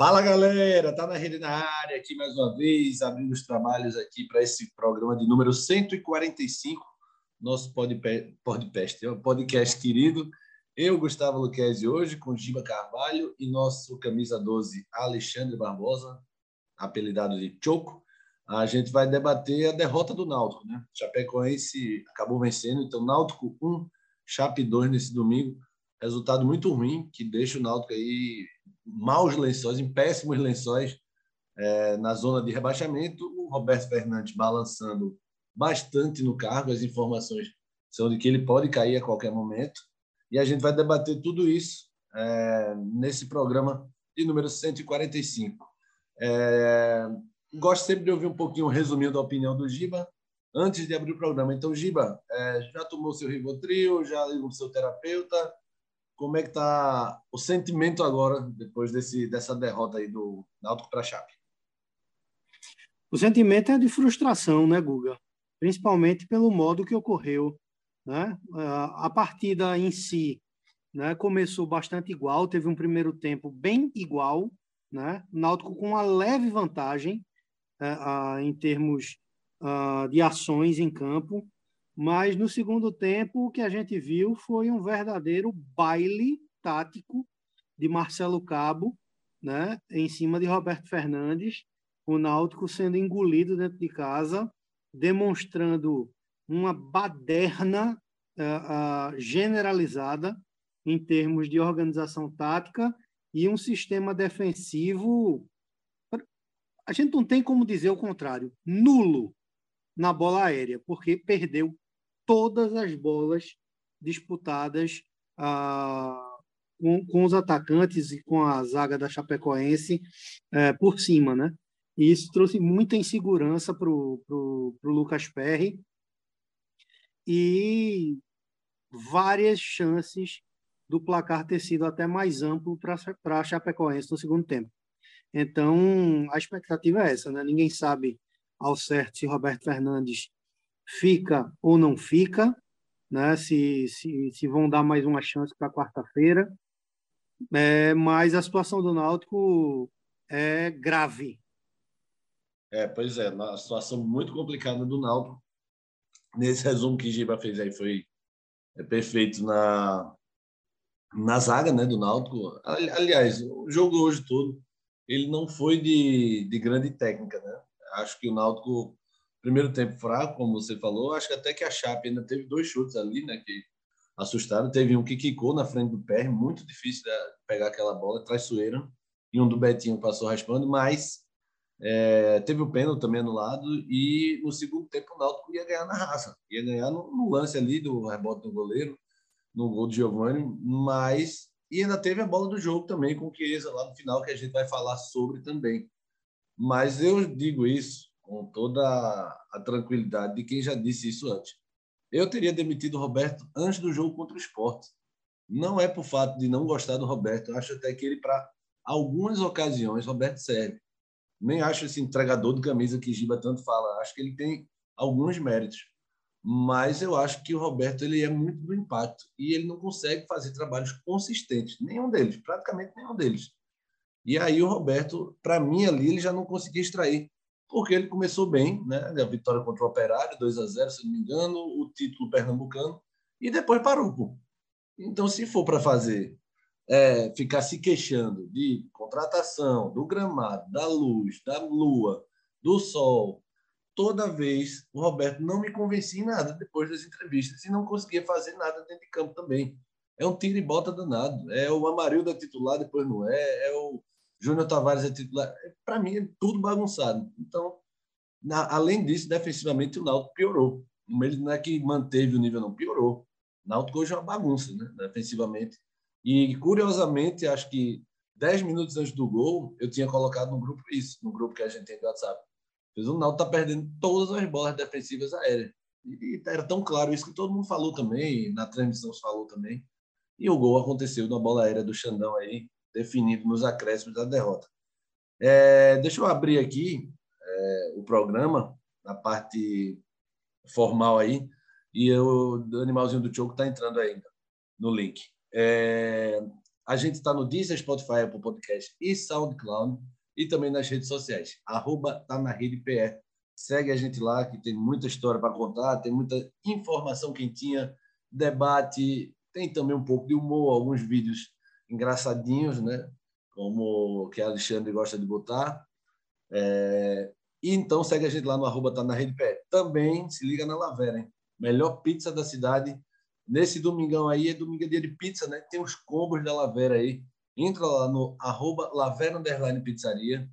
Fala galera, tá na rede na área aqui mais uma vez, abrindo os trabalhos aqui para esse programa de número 145, nosso podcast, podcast querido. Eu, Gustavo Luquezzi, hoje com Giba Carvalho e nosso camisa 12, Alexandre Barbosa, apelidado de Choco. A gente vai debater a derrota do Náutico, né? Chapecoense acabou vencendo, então Náutico 1, Chape 2 nesse domingo. Resultado muito ruim, que deixa o Náutico aí maus lençóis, em péssimos lençóis é, na zona de rebaixamento. O Roberto Fernandes balançando bastante no cargo, as informações são de que ele pode cair a qualquer momento. E a gente vai debater tudo isso é, nesse programa de número 145. É, gosto sempre de ouvir um pouquinho o resuminho da opinião do Giba antes de abrir o programa. Então, Giba, é, já tomou seu Rivotril, já ligou para o seu terapeuta, como é que está o sentimento agora, depois desse, dessa derrota aí do Náutico para a Chape? O sentimento é de frustração, né, Guga? Principalmente pelo modo que ocorreu. Né? A partida em si né, começou bastante igual, teve um primeiro tempo bem igual, né? Náutico com uma leve vantagem uh, em termos uh, de ações em campo, mas no segundo tempo, o que a gente viu foi um verdadeiro baile tático de Marcelo Cabo, né, em cima de Roberto Fernandes, o Náutico sendo engolido dentro de casa, demonstrando uma baderna uh, uh, generalizada em termos de organização tática e um sistema defensivo. A gente não tem como dizer o contrário, nulo na bola aérea, porque perdeu todas as bolas disputadas ah, com, com, os atacantes e com a zaga da Chapecoense eh, por cima, né? E isso trouxe muita insegurança para o Lucas Perry e várias chances do placar ter sido até mais amplo para a Chapecoense no segundo tempo. Então, a expectativa é essa, né? Ninguém sabe ao certo se Roberto Fernandes fica ou não fica, né? se, se, se vão dar mais uma chance para quarta-feira. É, mas a situação do Náutico é grave. É, pois é, uma situação muito complicada do Náutico. Nesse resumo que Giba fez aí foi é perfeito na, na zaga né, do Náutico. Aliás, o jogo hoje todo ele não foi de, de grande técnica. Né? Acho que o Náutico primeiro tempo fraco, como você falou. Acho que até que a Chape ainda teve dois chutes ali, né? Que assustaram. Teve um que quicou na frente do pé, muito difícil de pegar aquela bola, traiçoeira. E um do Betinho passou raspando, mas é, teve o pênalti também no lado. E no segundo tempo o Náutico ia ganhar na raça. Ia ganhar no, no lance ali do rebote do goleiro, no gol de Giovanni, mas. E ainda teve a bola do jogo também com o Chiesa lá no final, que a gente vai falar sobre também. Mas eu digo isso com toda a tranquilidade de quem já disse isso antes. Eu teria demitido o Roberto antes do jogo contra o esporte. Não é por fato de não gostar do Roberto. Eu acho até que ele, para algumas ocasiões, Roberto serve. Nem acho esse entregador de camisa que Giba tanto fala. Acho que ele tem alguns méritos. Mas eu acho que o Roberto ele é muito do impacto e ele não consegue fazer trabalhos consistentes. Nenhum deles, praticamente nenhum deles. E aí o Roberto, para mim ali, ele já não conseguia extrair porque ele começou bem, né? A vitória contra o Operário, 2 a 0 se não me engano, o título pernambucano, e depois parou. Pô. Então, se for para fazer, é, ficar se queixando de contratação, do gramado, da luz, da lua, do sol, toda vez o Roberto não me convencia em nada depois das entrevistas e não conseguia fazer nada dentro de campo também. É um tiro e bota danado. É o Amarildo titular, depois não é. É o Júnior Tavares é titular. Para mim, é tudo bagunçado. Então, na, além disso, defensivamente, o Náutico piorou. Não é que manteve o nível, não, piorou. O Náutico hoje é uma bagunça, né, defensivamente. E, curiosamente, acho que 10 minutos antes do gol, eu tinha colocado no grupo isso, no grupo que a gente tem do WhatsApp. O Náutico está perdendo todas as bolas defensivas aéreas. E era tão claro isso que todo mundo falou também, na transmissão falou também. E o gol aconteceu na bola aérea do Xandão aí, definido nos acréscimos da derrota. É, deixa eu abrir aqui é, o programa, na parte formal aí, e o animalzinho do Choco está entrando ainda no link. É, A gente está no Deezer, Spotify, Apple Podcast e SoundCloud e também nas redes sociais. Arroba tá na rede PR. Segue a gente lá, que tem muita história para contar, tem muita informação quentinha, debate, tem também um pouco de humor, alguns vídeos engraçadinhos, né? Como que a Alexandre gosta de botar. É... E então segue a gente lá no arroba tá na rede pé. Também se liga na Lavera, hein? Melhor pizza da cidade. Nesse domingão aí, é domingo é dia de pizza, né? Tem os combos da Lavera aí. Entra lá no arroba Lavera Underline Pizzaria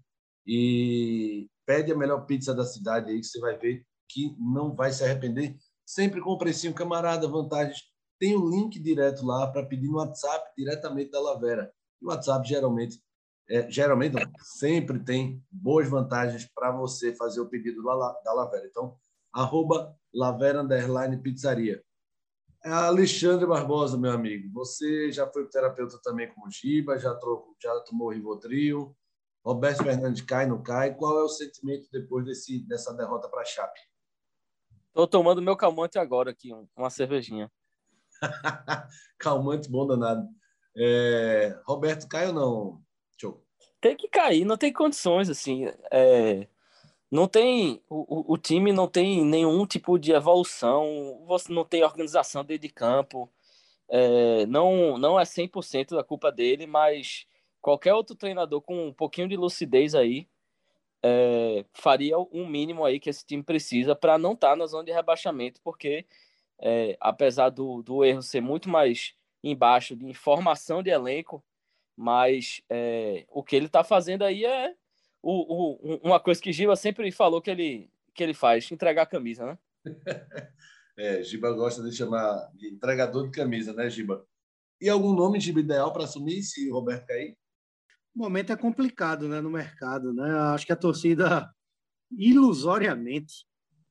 e pede a melhor pizza da cidade aí, que você vai ver que não vai se arrepender. Sempre com precinho camarada, vantagens. Tem o um link direto lá para pedir no WhatsApp diretamente da Lavera. O WhatsApp geralmente, é, geralmente sempre tem boas vantagens para você fazer o pedido da, da Lavera. Então, arroba Lavera Underline Pizzaria. Alexandre Barbosa, meu amigo, você já foi terapeuta também como Giba, já, já tomou Rivotril, Roberto Fernandes cai, não cai? Qual é o sentimento depois desse, dessa derrota para a Chape? Estou tomando meu calmante agora aqui, uma cervejinha. calmante bom danado. É... Roberto cai ou não? Show. Tem que cair, não tem condições, assim. É... Não tem. O, o time não tem nenhum tipo de evolução, você não tem organização dentro de campo. É... Não, não é 100% da culpa dele, mas qualquer outro treinador com um pouquinho de lucidez aí é, faria um mínimo aí que esse time precisa para não estar tá na zona de rebaixamento, porque é, apesar do, do erro ser muito mais embaixo de informação de elenco, mas é, o que ele está fazendo aí é o, o, uma coisa que Giba sempre falou que ele, que ele faz, entregar a camisa, né? é, Giba gosta de chamar de entregador de camisa, né, Giba? E algum nome, Giba, ideal para assumir se o Roberto cair? o momento é complicado né, no mercado. Né? Acho que a torcida, ilusoriamente,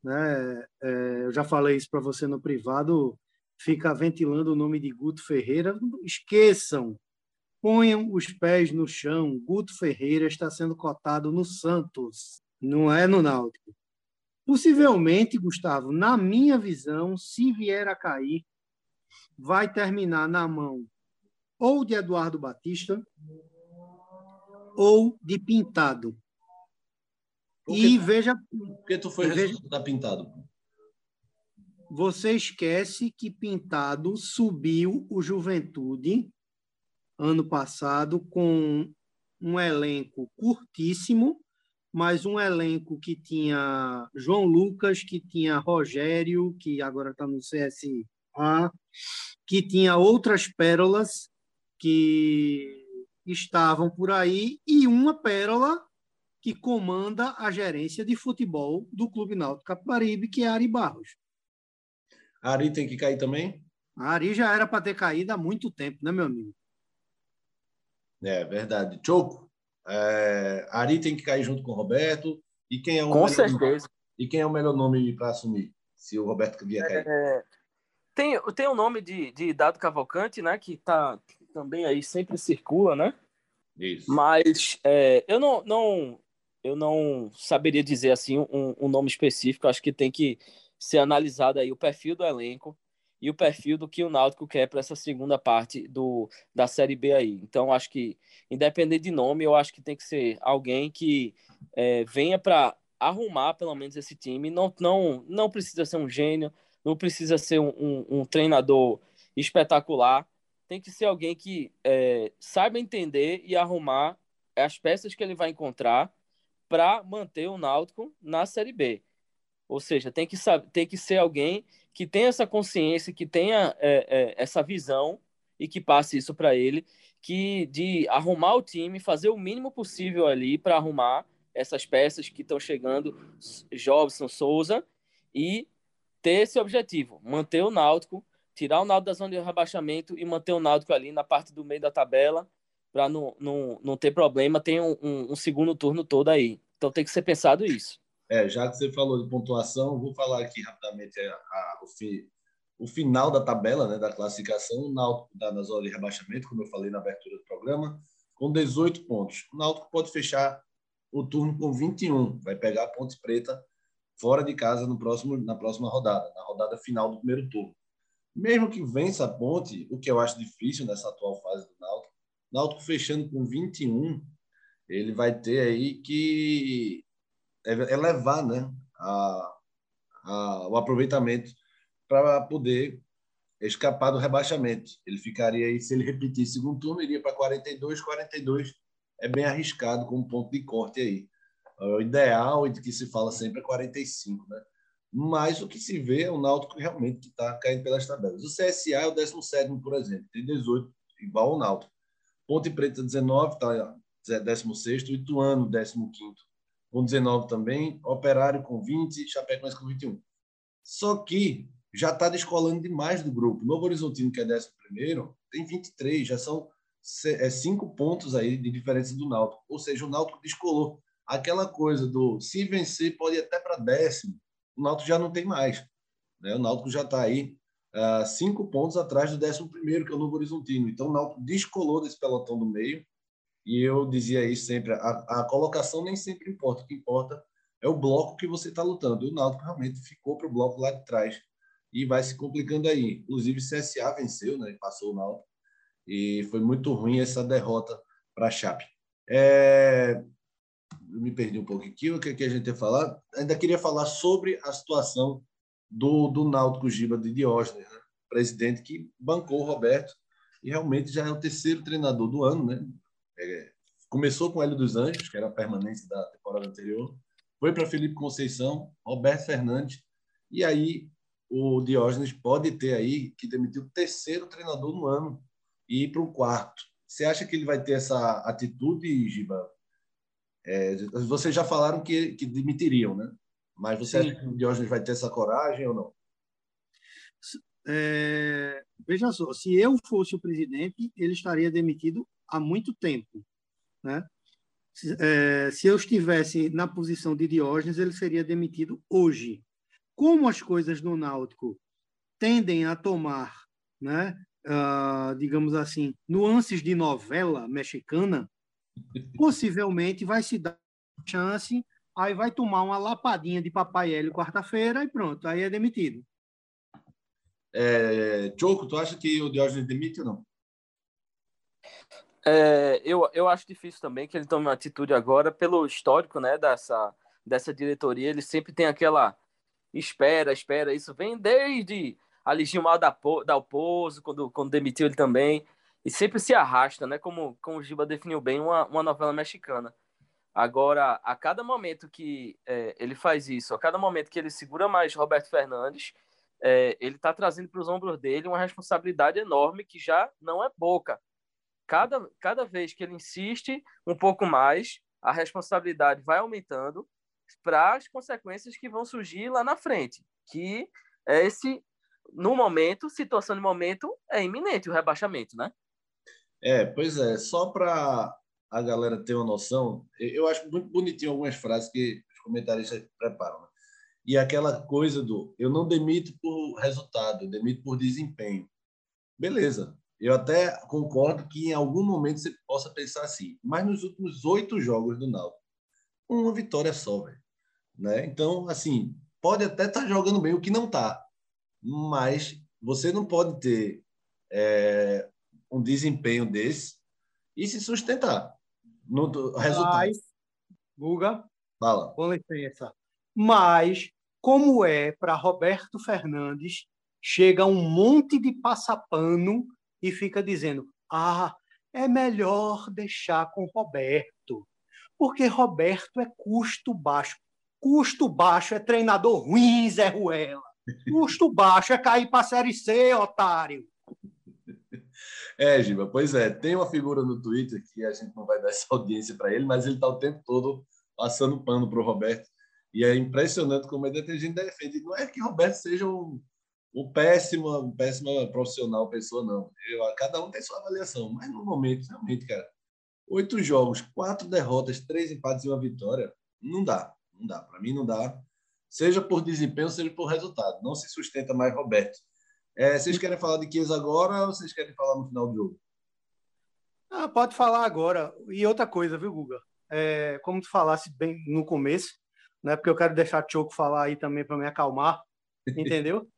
né, é, eu já falei isso para você no privado, fica ventilando o nome de Guto Ferreira. Esqueçam, ponham os pés no chão. Guto Ferreira está sendo cotado no Santos, não é no Náutico. Possivelmente, Gustavo, na minha visão, se vier a cair, vai terminar na mão ou de Eduardo Batista ou de pintado. E veja. Por que tu foi veja, da pintado? Você esquece que Pintado subiu o Juventude ano passado com um elenco curtíssimo, mas um elenco que tinha João Lucas, que tinha Rogério, que agora está no CSA, que tinha outras pérolas que estavam por aí e uma pérola que comanda a gerência de futebol do Clube Náutico Capibaribe, que é Ari Barros. A Ari tem que cair também? A Ari já era para ter caído há muito tempo, né, meu amigo? É verdade. Choco, é, Ari tem que cair junto com o Roberto. E quem é o com certeza. E quem é o melhor nome para assumir, se o Roberto vier cair? É, tem, tem o nome de, de Dado Cavalcante, né, que está também aí sempre circula, né? Isso. Mas é, eu não, não, eu não saberia dizer assim um, um, nome específico. Acho que tem que ser analisado aí o perfil do elenco e o perfil do que o Náutico quer para essa segunda parte do, da Série B aí. Então, acho que, independente de nome, eu acho que tem que ser alguém que é, venha para arrumar pelo menos esse time. Não, não, não precisa ser um gênio, não precisa ser um, um, um treinador espetacular, tem que ser alguém que é, saiba entender e arrumar as peças que ele vai encontrar para manter o Náutico na Série B. Ou seja, tem que, saber, tem que ser alguém que tenha essa consciência, que tenha é, é, essa visão e que passe isso para ele, que de arrumar o time, fazer o mínimo possível ali para arrumar essas peças que estão chegando, Jobson, Souza, e ter esse objetivo, manter o Náutico tirar o Náutico da zona de rebaixamento e manter o Náutico ali na parte do meio da tabela para não, não, não ter problema, tem um, um, um, segundo turno todo aí. Então tem que ser pensado isso. É, já que você falou de pontuação, vou falar aqui rapidamente a, a, o, fi, o final da tabela, né, da classificação. O Náutico está na zona de rebaixamento, como eu falei na abertura do programa, com 18 pontos. O Náutico pode fechar o turno com 21, vai pegar a Ponte Preta fora de casa no próximo, na próxima rodada, na rodada final do primeiro turno mesmo que vença a ponte, o que eu acho difícil nessa atual fase do Náutico, Náutico fechando com 21, ele vai ter aí que elevar né, a, a, o aproveitamento para poder escapar do rebaixamento. Ele ficaria aí, se ele repetir segundo turno, iria para 42, 42 é bem arriscado como ponto de corte aí. O ideal e de que se fala sempre é 45, né? Mas o que se vê é o Náutico realmente que está caindo pelas tabelas. O CSA é o 17, por exemplo, tem 18, igual ao Náutico. Ponte Preta 19, está 16, Ituano 15, com 19 também, Operário com 20, Chapecoense com 21. Só que já está descolando demais do grupo. Novo Horizontino, que é 11, tem 23, já são é, cinco pontos aí de diferença do Náutico. Ou seja, o Náutico descolou. Aquela coisa do se vencer pode ir até para décimo, o Náutico já não tem mais. Né? O Náutico já está aí uh, cinco pontos atrás do décimo primeiro, que é o Novo Horizontino. Então, o Náutico descolou desse pelotão do meio. E eu dizia isso sempre: a, a colocação nem sempre importa. O que importa é o bloco que você está lutando. E o Náutico realmente ficou para o bloco lá de trás e vai se complicando aí. Inclusive, o CSA venceu, né? Passou o Náutico e foi muito ruim essa derrota para a Chape. É... Eu me perdi um pouco aqui, o que, que a gente ia falar? Ainda queria falar sobre a situação do, do Náutico Giba de Diógenes, né? presidente que bancou o Roberto e realmente já é o terceiro treinador do ano, né? É, começou com Hélio dos Anjos, que era a permanência da temporada anterior, foi para Felipe Conceição, Roberto Fernandes, e aí o Diógenes pode ter aí que demitir o terceiro treinador no ano e ir para o quarto. Você acha que ele vai ter essa atitude, Giba? É, vocês já falaram que, que demitiriam, né? Mas você Sim. acha que o Diógenes vai ter essa coragem ou não? É, veja só, se eu fosse o presidente, ele estaria demitido há muito tempo, né? Se, é, se eu estivesse na posição de Diógenes, ele seria demitido hoje. Como as coisas no Náutico tendem a tomar, né, uh, digamos assim, nuances de novela mexicana, possivelmente vai se dar chance, aí vai tomar uma lapadinha de Papai Hélio quarta-feira e pronto, aí é demitido. É, Choco, tu acha que o Diógenes demite ou não? É, eu, eu acho difícil também que ele tome uma atitude agora, pelo histórico né, dessa, dessa diretoria. Ele sempre tem aquela espera, espera. Isso vem desde ali Gilmar da, Dalpozo, quando, quando demitiu ele também, e sempre se arrasta, né? Como, como o Giba definiu bem, uma, uma novela mexicana. Agora, a cada momento que é, ele faz isso, a cada momento que ele segura mais Roberto Fernandes, é, ele está trazendo para os ombros dele uma responsabilidade enorme que já não é pouca. Cada, cada vez que ele insiste um pouco mais, a responsabilidade vai aumentando para as consequências que vão surgir lá na frente, que é esse no momento, situação de momento, é iminente o rebaixamento, né? É, pois é. Só para a galera ter uma noção, eu acho muito bonitinho algumas frases que os comentaristas preparam. Né? E aquela coisa do eu não demito por resultado, eu demito por desempenho. Beleza. Eu até concordo que em algum momento você possa pensar assim, mas nos últimos oito jogos do Náutico, uma vitória só, velho. Né? Então, assim, pode até estar tá jogando bem, o que não está mas você não pode ter é, um desempenho desse e se sustentar no resultado. Mas, Guga, Fala. com licença, mas como é para Roberto Fernandes, chega um monte de passapano e fica dizendo: ah, é melhor deixar com Roberto, porque Roberto é custo baixo. Custo baixo é treinador ruim, Zé Ruela. Custo baixo é cair para a Série C, otário. É, Giba, pois é. Tem uma figura no Twitter que a gente não vai dar essa audiência para ele, mas ele está o tempo todo passando pano para o Roberto. E é impressionante como ele tem gente defende. Não é que Roberto seja um, um péssimo, um péssima profissional, pessoa, não. Eu, cada um tem sua avaliação, mas no momento, realmente, cara, oito jogos, quatro derrotas, três empates e uma vitória, não dá. Não dá. Para mim, não dá seja por desempenho, seja por resultado. Não se sustenta mais Roberto. É, vocês querem falar de Chiesa agora ou vocês querem falar no final do jogo? Ah, pode falar agora. E outra coisa, viu, Guga? É, como tu falasse bem no começo, né? Porque eu quero deixar o Choco falar aí também para me acalmar, entendeu?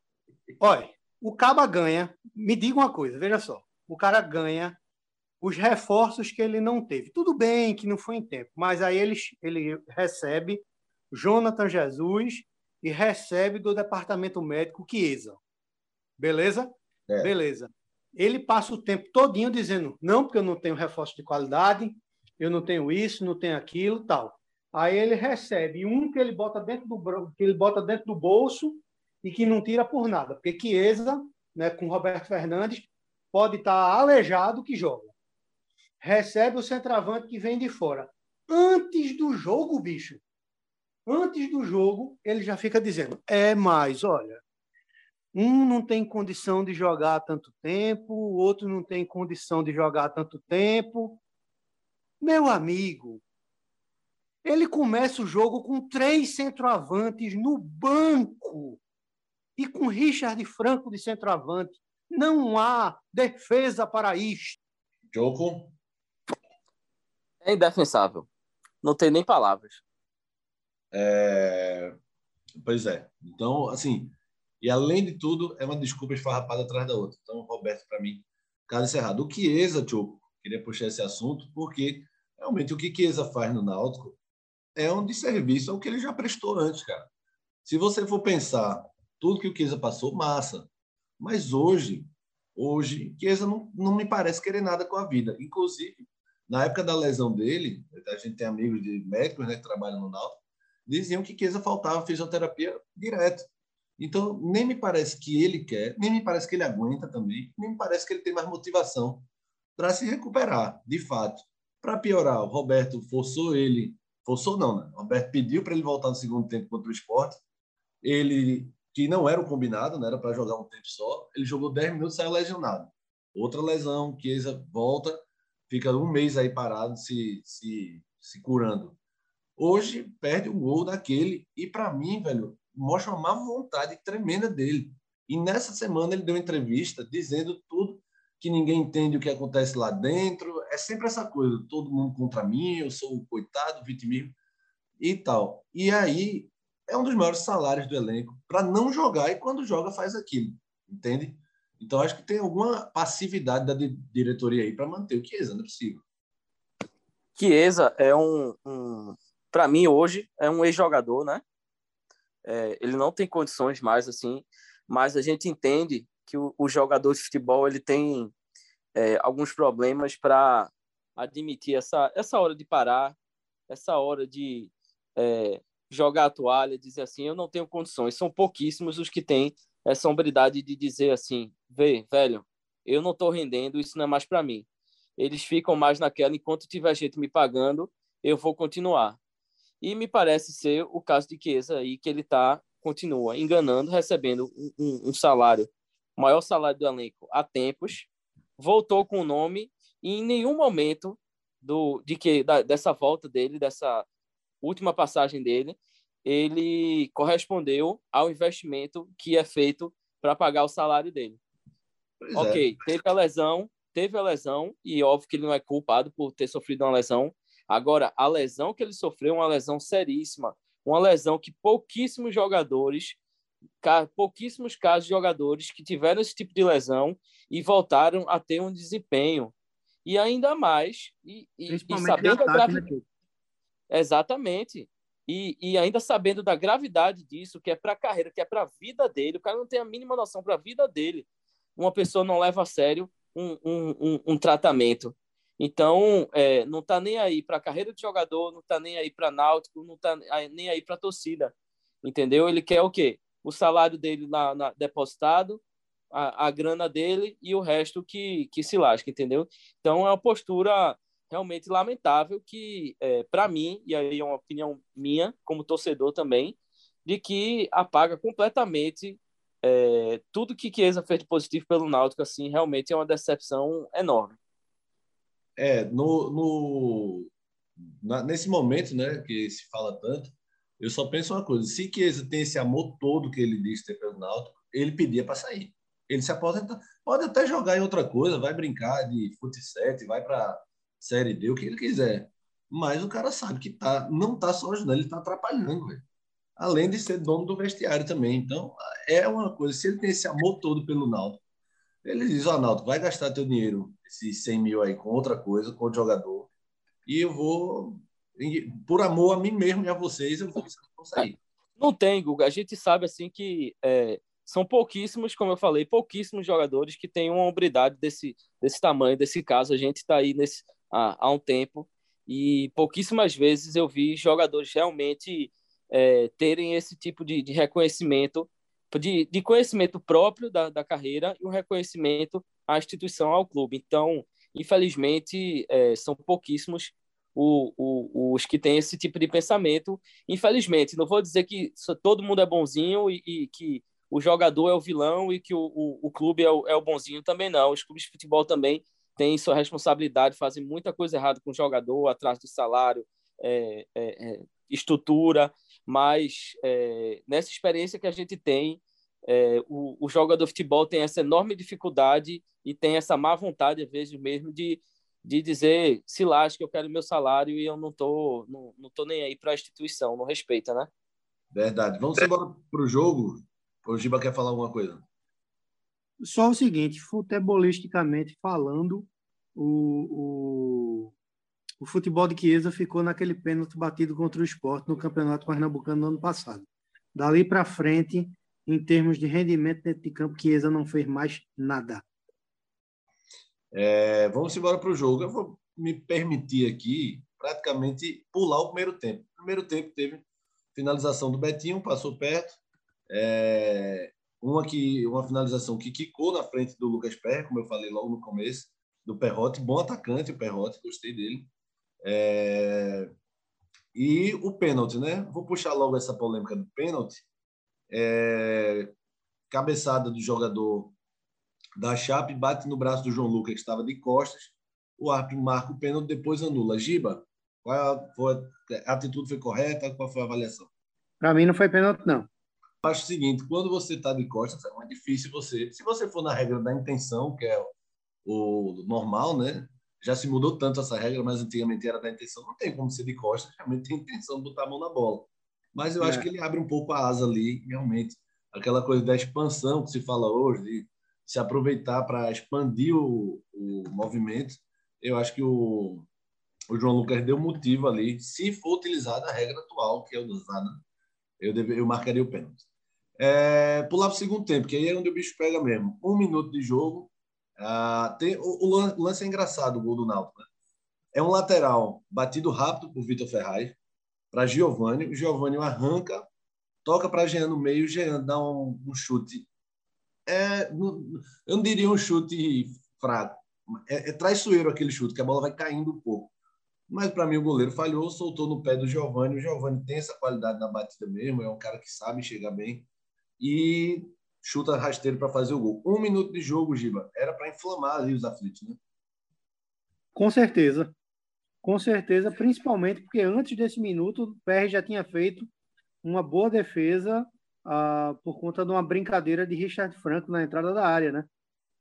Olha, o Caba ganha. Me diga uma coisa, veja só. O cara ganha os reforços que ele não teve. Tudo bem que não foi em tempo, mas aí ele, ele recebe Jonathan Jesus e recebe do departamento médico Chiesa. Beleza? É. Beleza. Ele passa o tempo todinho dizendo, não, porque eu não tenho reforço de qualidade, eu não tenho isso, não tenho aquilo, tal. Aí ele recebe um que ele bota dentro do que ele bota dentro do bolso e que não tira por nada, porque Chiesa, né, com Roberto Fernandes, pode estar aleijado que joga. Recebe o centroavante que vem de fora. Antes do jogo, bicho. Antes do jogo, ele já fica dizendo: é mais, olha, um não tem condição de jogar tanto tempo, o outro não tem condição de jogar tanto tempo. Meu amigo, ele começa o jogo com três centroavantes no banco e com Richard Franco de centroavante. Não há defesa para isto. Jogo? É indefensável. Não tem nem palavras. É... Pois é. Então, assim, e além de tudo, é uma desculpa esfarrapada atrás da outra. Então, Roberto, para mim, caso encerrado. O Chiesa, Choco, queria puxar esse assunto, porque realmente o que Chiesa faz no Náutico é um desserviço ao que ele já prestou antes, cara. Se você for pensar tudo que o Chiesa passou, massa. Mas hoje, hoje, Chiesa não, não me parece querer nada com a vida. Inclusive, na época da lesão dele, a gente tem amigos de médicos né, que trabalham no Náutico, diziam que Chiesa faltava fisioterapia direto. Então, nem me parece que ele quer, nem me parece que ele aguenta também, nem me parece que ele tem mais motivação para se recuperar, de fato. Para piorar, o Roberto forçou ele, forçou não, né? O Roberto pediu para ele voltar no segundo tempo contra o esporte. Ele, que não era o combinado, né? era para jogar um tempo só, ele jogou 10 minutos e saiu lesionado. Outra lesão, Chiesa volta, fica um mês aí parado, se, se, se curando. Hoje perde o gol daquele, e para mim, velho, mostra uma má vontade tremenda dele. E nessa semana ele deu entrevista dizendo tudo que ninguém entende o que acontece lá dentro. É sempre essa coisa, todo mundo contra mim, eu sou o coitado, vitimismo e tal. E aí é um dos maiores salários do elenco para não jogar e quando joga faz aquilo, entende? Então acho que tem alguma passividade da diretoria aí para manter o Chiesa, não é possível. Chiesa é um, um para mim hoje é um ex-jogador, né? É, ele não tem condições mais assim, mas a gente entende que o, o jogador de futebol ele tem é, alguns problemas para admitir essa essa hora de parar, essa hora de é, jogar a toalha, dizer assim, eu não tenho condições. São pouquíssimos os que têm essa hombridade de dizer assim, vê, velho, eu não estou rendendo, isso não é mais para mim. Eles ficam mais naquela, enquanto tiver gente me pagando, eu vou continuar. E me parece ser o caso de Chiesa aí, que ele tá, continua enganando, recebendo um, um, um salário, maior salário do elenco há tempos, voltou com o nome e em nenhum momento do, de que da, dessa volta dele, dessa última passagem dele, ele correspondeu ao investimento que é feito para pagar o salário dele. Pois ok, é. teve a lesão, teve a lesão, e óbvio que ele não é culpado por ter sofrido uma lesão, Agora, a lesão que ele sofreu é uma lesão seríssima, uma lesão que pouquíssimos jogadores, pouquíssimos casos de jogadores que tiveram esse tipo de lesão e voltaram a ter um desempenho. E ainda mais, e, e, e sabendo a gravidade. Né, Exatamente. E, e, ainda sabendo da gravidade disso, que é para a carreira, que é para a vida dele, o cara não tem a mínima noção para a vida dele. Uma pessoa não leva a sério um, um, um, um tratamento. Então, é, não está nem aí para a carreira de jogador, não está nem aí para Náutico, não está nem aí para a torcida, entendeu? Ele quer o quê? O salário dele na, na depositado, a, a, grana dele e o resto que, que se lasca, entendeu? Então, é uma postura realmente lamentável que, é, para mim, e aí é uma opinião minha, como torcedor também, de que apaga completamente é, tudo que Chiesa fez de positivo pelo Náutico, assim, realmente é uma decepção enorme. É, no, no, na, nesse momento, né, que se fala tanto, eu só penso uma coisa: se Chiesa tem esse amor todo que ele diz ter pelo Náutico, ele pedia para sair. Ele se aposenta, pode até jogar em outra coisa, vai brincar de futsal, vai para Série D, o que ele quiser. Mas o cara sabe que tá, não tá só ajudando, ele tá atrapalhando. Além de ser dono do vestiário também. Então, é uma coisa, se ele tem esse amor todo pelo Náutico, Ele diz, Ronaldo, vai gastar teu dinheiro, esses 100 mil aí, com outra coisa, com outro jogador, e eu vou, por amor a mim mesmo e a vocês, eu vou sair. Não tem, Guga. A gente sabe, assim, que é, são pouquíssimos, como eu falei, pouquíssimos jogadores que têm uma hombridade desse, desse tamanho, desse caso. A gente está aí nesse, há, há um tempo e pouquíssimas vezes eu vi jogadores realmente é, terem esse tipo de, de reconhecimento, de, de, conhecimento próprio da, da carreira e um reconhecimento à instituição, ao clube. Então, infelizmente, é, são pouquíssimos o, o, os que têm esse tipo de pensamento. Infelizmente, não vou dizer que todo mundo é bonzinho e, e que o jogador é o vilão e que o, o, o clube é o, é o bonzinho também não. Os clubes de futebol também tem sua responsabilidade, fazem muita coisa errada com o jogador, atrás do salário, é, é, é estrutura, mas é, nessa experiência que a gente tem, é, o, o, jogador de futebol tem essa enorme dificuldade e tem essa má vontade, às vezes mesmo, de, de dizer, se lasque, eu quero meu salário e eu não tô, não, não tô nem aí para a instituição, não respeita, né? Verdade. Vamos embora para o jogo. O Giba quer falar alguma coisa? Só o seguinte, futebolisticamente falando, o, o, o futebol de Chiesa ficou naquele pênalti batido contra o esporte no Campeonato Pernambucano no ano passado. Dali para frente, em termos de rendimento dentro de campo, Chiesa não fez mais nada. É, vamos embora para o jogo. Eu vou me permitir aqui praticamente pular o primeiro tempo. O primeiro tempo teve finalização do Betinho, passou perto. É, uma, que, uma finalização que quicou na frente do Lucas Perry, como eu falei logo no começo, do Perrote. Bom atacante o Perrote, gostei dele. É... E o pênalti, né? Vou puxar logo essa polêmica do pênalti. É... Cabeçada do jogador da Chape, bate no braço do João Lucas, que estava de costas. O árbitro marca o pênalti, depois anula. Giba, qual foi a atitude foi correta? Qual foi a avaliação? Para mim não foi pênalti, não acho o seguinte: quando você está de costas, é mais difícil você. Se você for na regra da intenção, que é o normal, né? Já se mudou tanto essa regra, mas antigamente era da intenção. Não tem como ser de costas, realmente tem intenção de botar a mão na bola. Mas eu é. acho que ele abre um pouco a asa ali, realmente. Aquela coisa da expansão que se fala hoje, de se aproveitar para expandir o, o movimento. Eu acho que o, o João Lucas deu motivo ali, se for utilizada a regra atual, que é usada, eu, deve, eu marcaria o pênalti. É, pular para o segundo tempo, que aí é onde o bicho pega mesmo. Um minuto de jogo. Ah, tem, o, o, lance é engraçado, o gol do Náutico. Né? É um lateral batido rápido por Vitor Ferraz para Giovanni. O Giovanni arranca, toca para Jean no meio. Jean dá um, um chute. É, eu não diria um chute fraco. É, é traiçoeiro aquele chute, que a bola vai caindo um pouco. Mas para mim o goleiro falhou, soltou no pé do Giovanni. O Giovanni tem essa qualidade na batida mesmo, é um cara que sabe chegar bem e chuta rasteiro para fazer o gol. Um minuto de jogo, Giba, era para inflamar ali os aflitos, né? Com certeza. Com certeza, principalmente porque antes desse minuto o PR já tinha feito uma boa defesa uh, por conta de uma brincadeira de Richard Franco na entrada da área, né?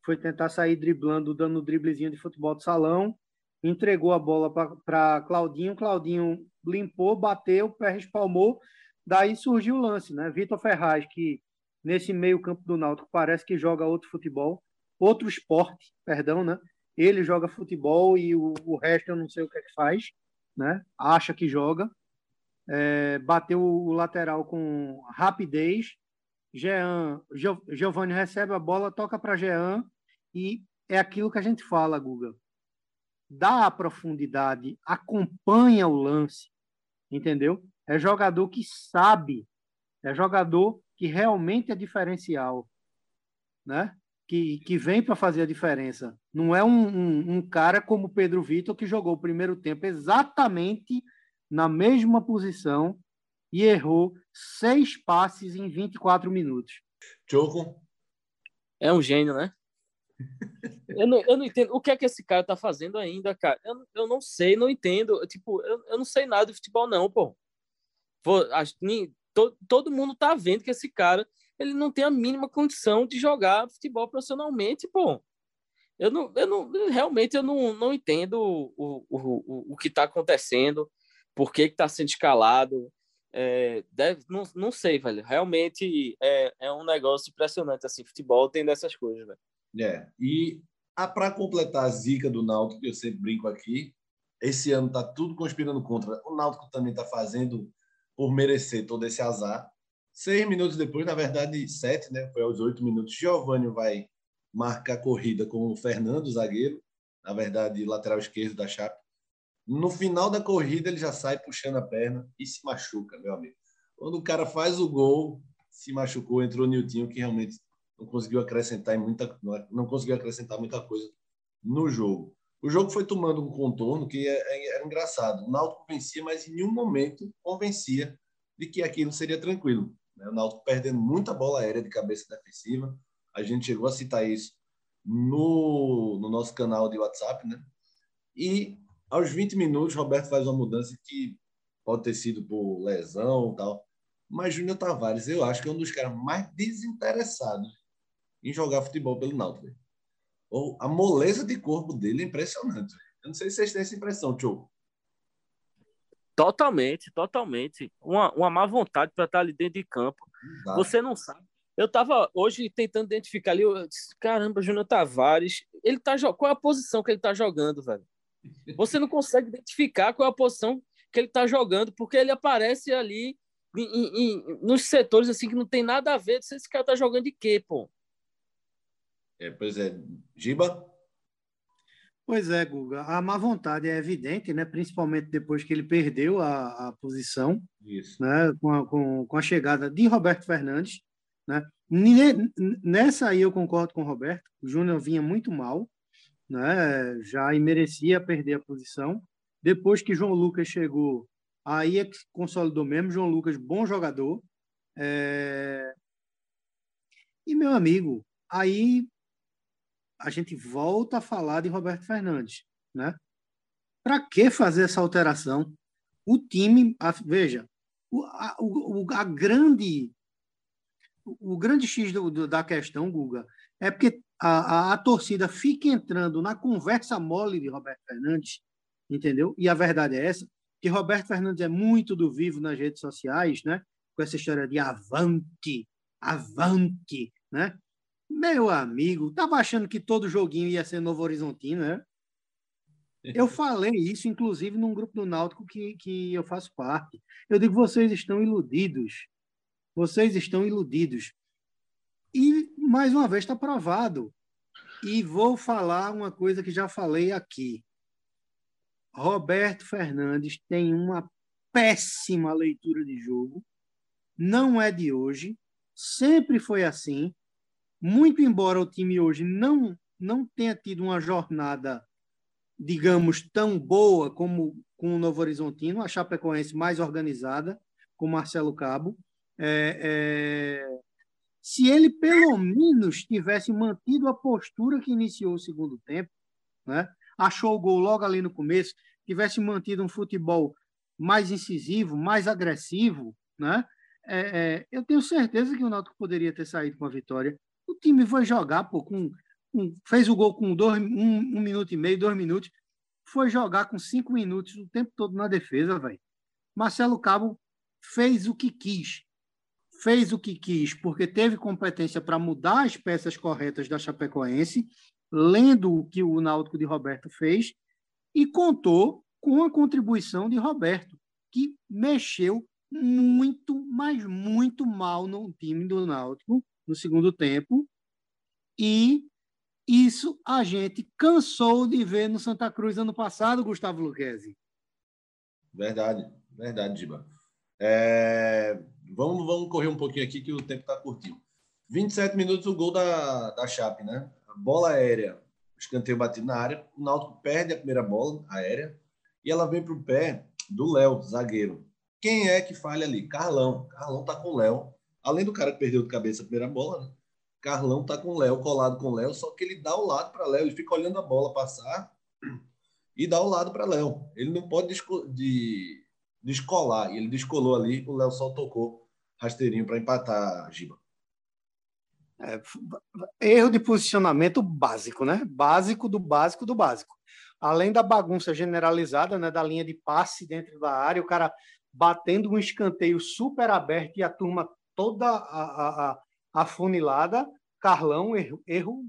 Foi tentar sair driblando, dando um driblezinho de futebol de salão, entregou a bola para Claudinho, Claudinho limpou, bateu, o PR espalmou, daí surgiu o lance, né? Vitor Ferraz, que nesse meio campo do Náutico parece que joga outro futebol, outro esporte, perdão, né? Ele joga futebol e o, o resto eu não sei o que é que faz, né? Acha que joga. É, bateu o lateral com rapidez. Jean, Giovanni recebe a bola, toca para Jean e é aquilo que a gente fala, Guga. Dá a profundidade, acompanha o lance, entendeu? É jogador que sabe, é jogador que realmente é diferencial, né? Que, que vem para fazer a diferença. Não é um, um, um cara como o Pedro Vitor que jogou o primeiro tempo exatamente na mesma posição e errou seis passes em 24 minutos. Choco? É um gênio, né? eu, não, eu não entendo. O que é que esse cara tá fazendo ainda, cara? Eu, eu não sei, não entendo. Tipo, eu, eu não sei nada de futebol, não, pô. Vou, acho, to, todo mundo tá vendo que esse cara ele não tem a mínima condição de jogar futebol profissionalmente, pô. Eu não, eu não realmente eu não, não entendo o, o, o, o que está acontecendo, por que está sendo escalado. É, deve, não, não sei, velho. Realmente é, é um negócio impressionante assim. Futebol tem dessas coisas, velho. É, e para completar a zica do Náutico, que eu sempre brinco aqui, esse ano tá tudo conspirando contra. O Náutico também está fazendo por merecer todo esse azar. Seis minutos depois, na verdade, sete, né? Foi aos oito minutos. Giovanni vai marcar a corrida com o Fernando, zagueiro, na verdade, lateral esquerdo da Chape. No final da corrida, ele já sai puxando a perna e se machuca, meu amigo. Quando o cara faz o gol, se machucou, entrou o Niltinho, que realmente não conseguiu acrescentar muita, não conseguiu acrescentar muita coisa no jogo. O jogo foi tomando um contorno que é, é, era engraçado. O Náutico vencia, mas em nenhum momento convencia de que aquilo seria tranquilo. Né? O Náutico perdendo muita bola aérea de cabeça defensiva. A gente chegou a citar isso no, no nosso canal de WhatsApp, né? E aos 20 minutos, Roberto faz uma mudança que pode ter sido por lesão tal. Mas Júnior Tavares, eu acho que é um dos caras mais desinteressados em jogar futebol pelo Náutico. A moleza de corpo dele é impressionante. Eu não sei se vocês têm essa impressão, Tio. Totalmente, totalmente. Uma, uma má vontade para estar ali dentro de campo. Exato. Você não sabe. Eu estava hoje tentando identificar ali, eu disse, caramba, Júnior Tavares, ele tá qual é a posição que ele está jogando, velho? Você não consegue identificar qual é a posição que ele está jogando, porque ele aparece ali em, em, nos setores assim que não tem nada a ver. Esse cara tá jogando de quê, pô? É, pois é, Giba? Pois é, Guga. A má vontade é evidente, né? principalmente depois que ele perdeu a, a posição Isso. Né? Com, a, com, com a chegada de Roberto Fernandes. Né? Nessa aí eu concordo com o Roberto. O Júnior vinha muito mal, né? já merecia perder a posição. Depois que João Lucas chegou, aí é que consolidou mesmo. João Lucas, bom jogador. É... E, meu amigo, aí a gente volta a falar de Roberto Fernandes, né? Para que fazer essa alteração? O time, a, veja, o, a, o, a, grande o grande X do, do, da questão, Guga, é porque a, a, a, torcida fica entrando na conversa mole de Roberto Fernandes, entendeu? E a verdade é essa, que Roberto Fernandes é muito do vivo nas redes sociais, né? Com essa história de avante, avante, né? Meu amigo, tava achando que todo joguinho ia ser Novo Horizontino, né? Eu falei isso, inclusive, num grupo do Náutico que, que eu faço parte. Eu digo, vocês estão iludidos. Vocês estão iludidos. E, mais uma vez, está provado. E vou falar uma coisa que já falei aqui. Roberto Fernandes tem uma péssima leitura de jogo. Não é de hoje. Sempre foi assim muito embora o time hoje não, não tenha tido uma jornada, digamos, tão boa como com o Novo Horizontino, a Chapecoense mais organizada, com Marcelo Cabo, é, é, se ele pelo menos tivesse mantido a postura que iniciou o segundo tempo, né? achou o gol logo ali no começo, tivesse mantido um futebol mais incisivo, mais agressivo, né? É, é, eu tenho certeza que o Náutico poderia ter saído com a vitória. O time foi jogar, pô, com, com fez o gol com dois, um, um minuto e meio, dois minutos. Foi jogar com cinco minutos o tempo todo na defesa, velho. Marcelo Cabo fez o que quis. Fez o que quis, porque teve competência para mudar as peças corretas da Chapecoense, lendo o que o Náutico de Roberto fez, e contou com a contribuição de Roberto, que mexeu muito, mas muito mal no time do Náutico no segundo tempo. E isso a gente cansou de ver no Santa Cruz ano passado, Gustavo Luquezzi. Verdade, verdade, Giba. É... Vamos, vamos correr um pouquinho aqui que o tempo está curtinho. 27 minutos o gol da, da Chape, né? Bola aérea, escanteio batido na área. O Náutico perde a primeira bola aérea e ela vem para o pé do Léo, zagueiro. Quem é que falha ali? Carlão. Carlão tá com o Léo além do cara que perdeu de cabeça a primeira bola, né? Carlão tá com o Léo, colado com o Léo, só que ele dá o lado para Léo, ele fica olhando a bola passar e dá o lado para Léo. Ele não pode desco de, descolar, ele descolou ali, o Léo só tocou rasteirinho para empatar, Giba. É, erro de posicionamento básico, né? Básico do básico do básico. Além da bagunça generalizada, né, da linha de passe dentro da área, o cara batendo um escanteio super aberto e a turma toda a, a, a funilada, Carlão, erro, erro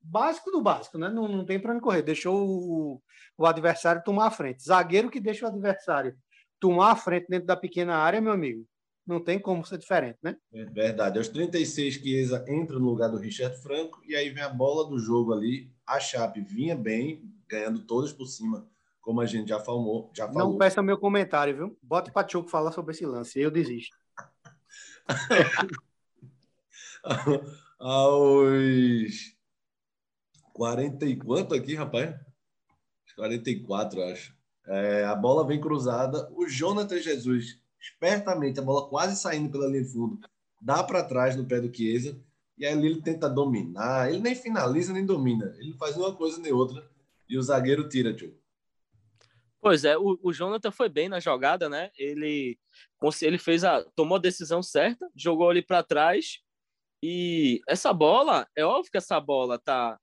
básico do básico, né? Não, não tem para onde correr. Deixou o, o adversário tomar a frente. Zagueiro que deixa o adversário tomar a frente dentro da pequena área, meu amigo, não tem como ser diferente, né? É verdade. Aos 36, Chiesa entra no lugar do Richard Franco e aí vem a bola do jogo ali. A Chape vinha bem, ganhando todas por cima, como a gente já falou. Já falou. Não peça meu comentário, viu? Bote para Tchoco falar sobre esse lance. Eu desisto. Aos 40 e quanto aqui, rapaz? 44, acho. É, a bola vem cruzada. O Jonathan Jesus, espertamente, a bola quase saindo pela linha de fundo, dá para trás no pé do Chiesa. E aí ele tenta dominar. Ele nem finaliza nem domina. Ele faz uma coisa nem outra. E o zagueiro tira, tio. Pois é, o, o Jonathan foi bem na jogada, né? Ele, ele fez a, tomou a decisão certa, jogou ali para trás. E essa bola, é óbvio que essa bola tá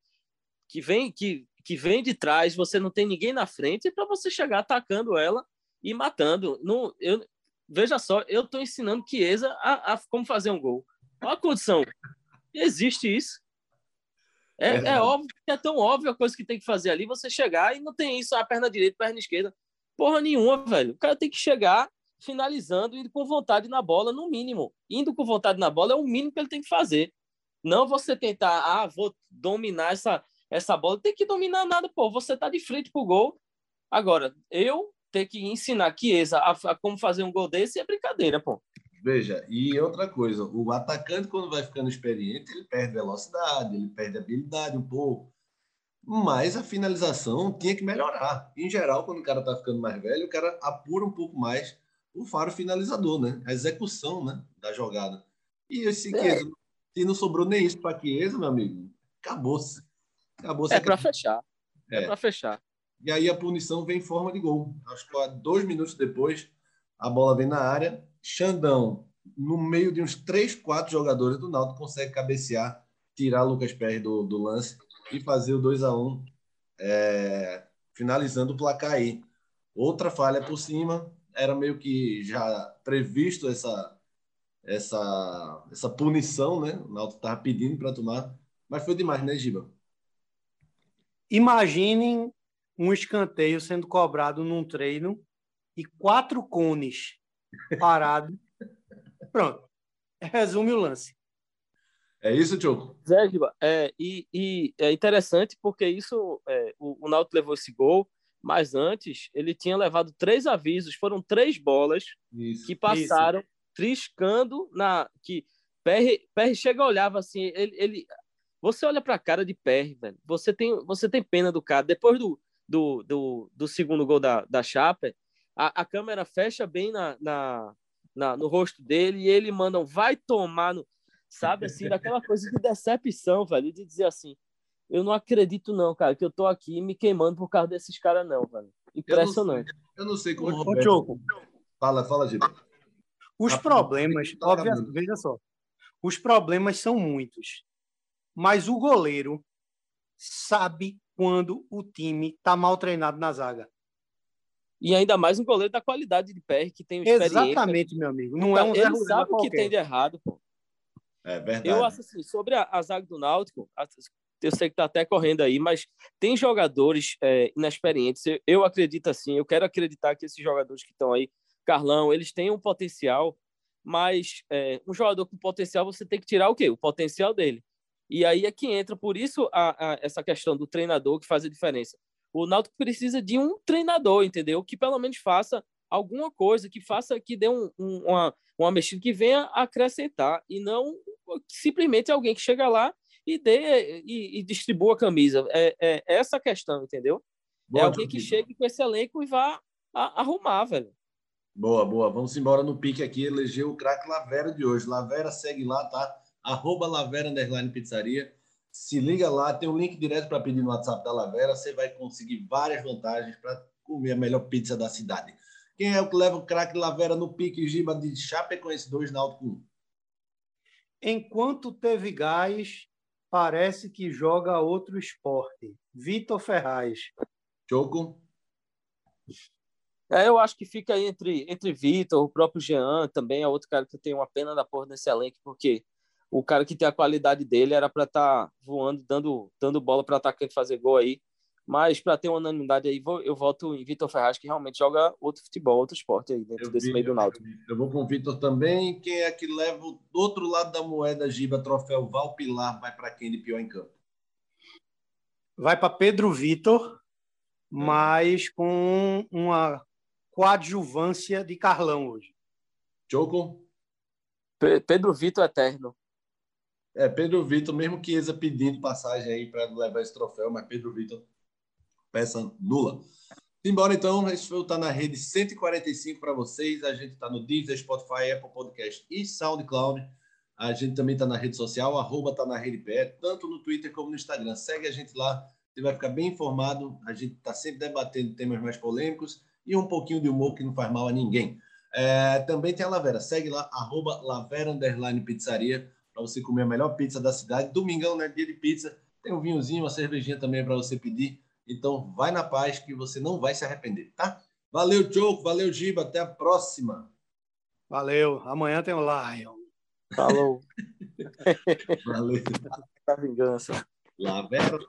que vem que, que vem de trás, você não tem ninguém na frente para você chegar atacando ela e matando. Não, eu veja só, eu estou ensinando Chiesa a, a como fazer um gol. Olha a condição. Existe isso. É, é, é, óbvio que é tão óbvio a coisa que tem que fazer ali, você chegar e não tem isso, a perna direita, perna esquerda. Porra nenhuma, velho. O cara tem que chegar finalizando, indo com vontade na bola, no mínimo. Indo com vontade na bola é o mínimo que ele tem que fazer. Não você tentar, ah, vou dominar essa, essa bola. Tem que dominar nada, pô. Você tá de frente pro gol. Agora, eu ter que ensinar Chiesa a, a como fazer um gol desse é brincadeira, pô. Veja, e outra coisa, o atacante, quando vai ficando experiente, ele perde velocidade, ele perde habilidade um pouco. Mas a finalização tinha que melhorar. Em geral, quando o cara tá ficando mais velho, o cara apura um pouco mais o faro finalizador, né? A execução né? da jogada. E esse é. Chiesa, se não sobrou nem isso para Chiesa, meu amigo, acabou-se. Acabou é para fechar. É, é para fechar. E aí a punição vem em forma de gol. Acho que dois minutos depois, a bola vem na área Xandão, no meio de uns três, quatro jogadores do Náutico, consegue cabecear, tirar Lucas Pérez do, do lance e fazer o 2 a 1 é, finalizando o placar aí. Outra falha por cima, era meio que já previsto essa, essa, essa punição, né? O Náutico estava pedindo para tomar, mas foi demais, né, Giba? Imaginem um escanteio sendo cobrado num treino e quatro cones parado. Pronto. Resume o lance. É isso, Tioco? Zé, é, e, e, é interessante porque isso, é, o, o Náutico levou esse gol, mas antes ele tinha levado três avisos, foram três bolas isso, que passaram isso. triscando na que Perry, Perry chega e olhava assim, ele, ele você olha para a cara de Perry, velho, você tem você tem pena do cara. Depois do, do, do, do segundo gol da, da Chapa, a, a câmera fecha bem na, na, na, no rosto dele e ele manda um vai tomar no. Sabe assim, daquela coisa de decepção, velho, de dizer assim: eu não acredito, não, cara, que eu tô aqui me queimando por causa desses caras, não, velho. Impressionante. Eu não sei, eu não sei como. Ô, Roberto... Choco. Fala, fala, Gil. Os problemas, tá obviamente, veja só. Os problemas são muitos. Mas o goleiro sabe quando o time está mal treinado na zaga. E ainda mais um goleiro da qualidade de PR que tem experiência. Exatamente, meu amigo. Não é um Ele sabe o que tem de errado, pô. É verdade. Eu acho assim, sobre a, a zaga do Náutico, eu sei que tá até correndo aí, mas tem jogadores é, inexperientes. Eu, eu acredito assim, eu quero acreditar que esses jogadores que estão aí, Carlão, eles têm um potencial, mas é, um jogador com potencial, você tem que tirar o quê? O potencial dele. E aí é que entra, por isso, a, a, essa questão do treinador que faz a diferença. O Náutico precisa de um treinador, entendeu? Que pelo menos faça alguma coisa, que faça, que dê um, um, uma, uma mexida, que venha acrescentar, e não simplesmente alguém que chega lá e dê e, e distribua a camisa. É, é essa a questão, entendeu? É boa, é alguém que chegue com esse elenco e vá a, arrumar, velho. Boa, boa. Vamos embora no pique aqui, eleger o craque Lavera de hoje. Lavera segue lá, tá? Arroba Lavera Underline Pizzaria. Se liga lá, tem um link direto para pedir no WhatsApp da Lavera. Você vai conseguir várias vantagens para comer a melhor pizza da cidade. Quem é o que leva o craque Lavera no pique Giba de Chapecoense 2 Náutico 1? Enquanto teve gás, parece que joga outro esporte. Vitor Ferraz. Choco? É, eu acho que fica entre, entre Vitor, o próprio Jean também é outro cara que tem uma pena da porra nesse elenco, porque o cara que tem a qualidade dele era para estar tá voando, dando, dando bola para atacante fazer gol aí. Mas para ter uma unanimidade aí, eu volto em Vitor Ferraz, que realmente joga outro futebol, outro esporte aí dentro eu desse vi, meio do Náutico. Eu vou com o Vitor também. Quem é que leva do outro lado da moeda, Giba, troféu Valpilar, vai para quem de pior em campo? Vai para Pedro Vitor, mas com uma coadjuvância de Carlão hoje. Choco? Pedro Vitor eterno. É, Pedro Vitor, mesmo que Isa pedindo passagem aí para levar esse troféu, mas Pedro Vitor, peça nula. Embora então, esse foi o Tá na Rede 145 para vocês. A gente está no Deezer, Spotify, Apple Podcast e SoundCloud. A gente também está na rede social, arroba tá na rede pé, tanto no Twitter como no Instagram. Segue a gente lá, você vai ficar bem informado. A gente está sempre debatendo temas mais polêmicos e um pouquinho de humor que não faz mal a ninguém. É, também tem a Lavera, segue lá, arroba Lavera Underline Pizzaria para você comer a melhor pizza da cidade. Domingão, né? Dia de pizza. Tem um vinhozinho, uma cervejinha também para você pedir. Então, vai na paz que você não vai se arrepender, tá? Valeu, Choco. Valeu, Giba. Até a próxima. Valeu. Amanhã tem o Lion. Falou. Valeu. Da vingança. Lá, vera.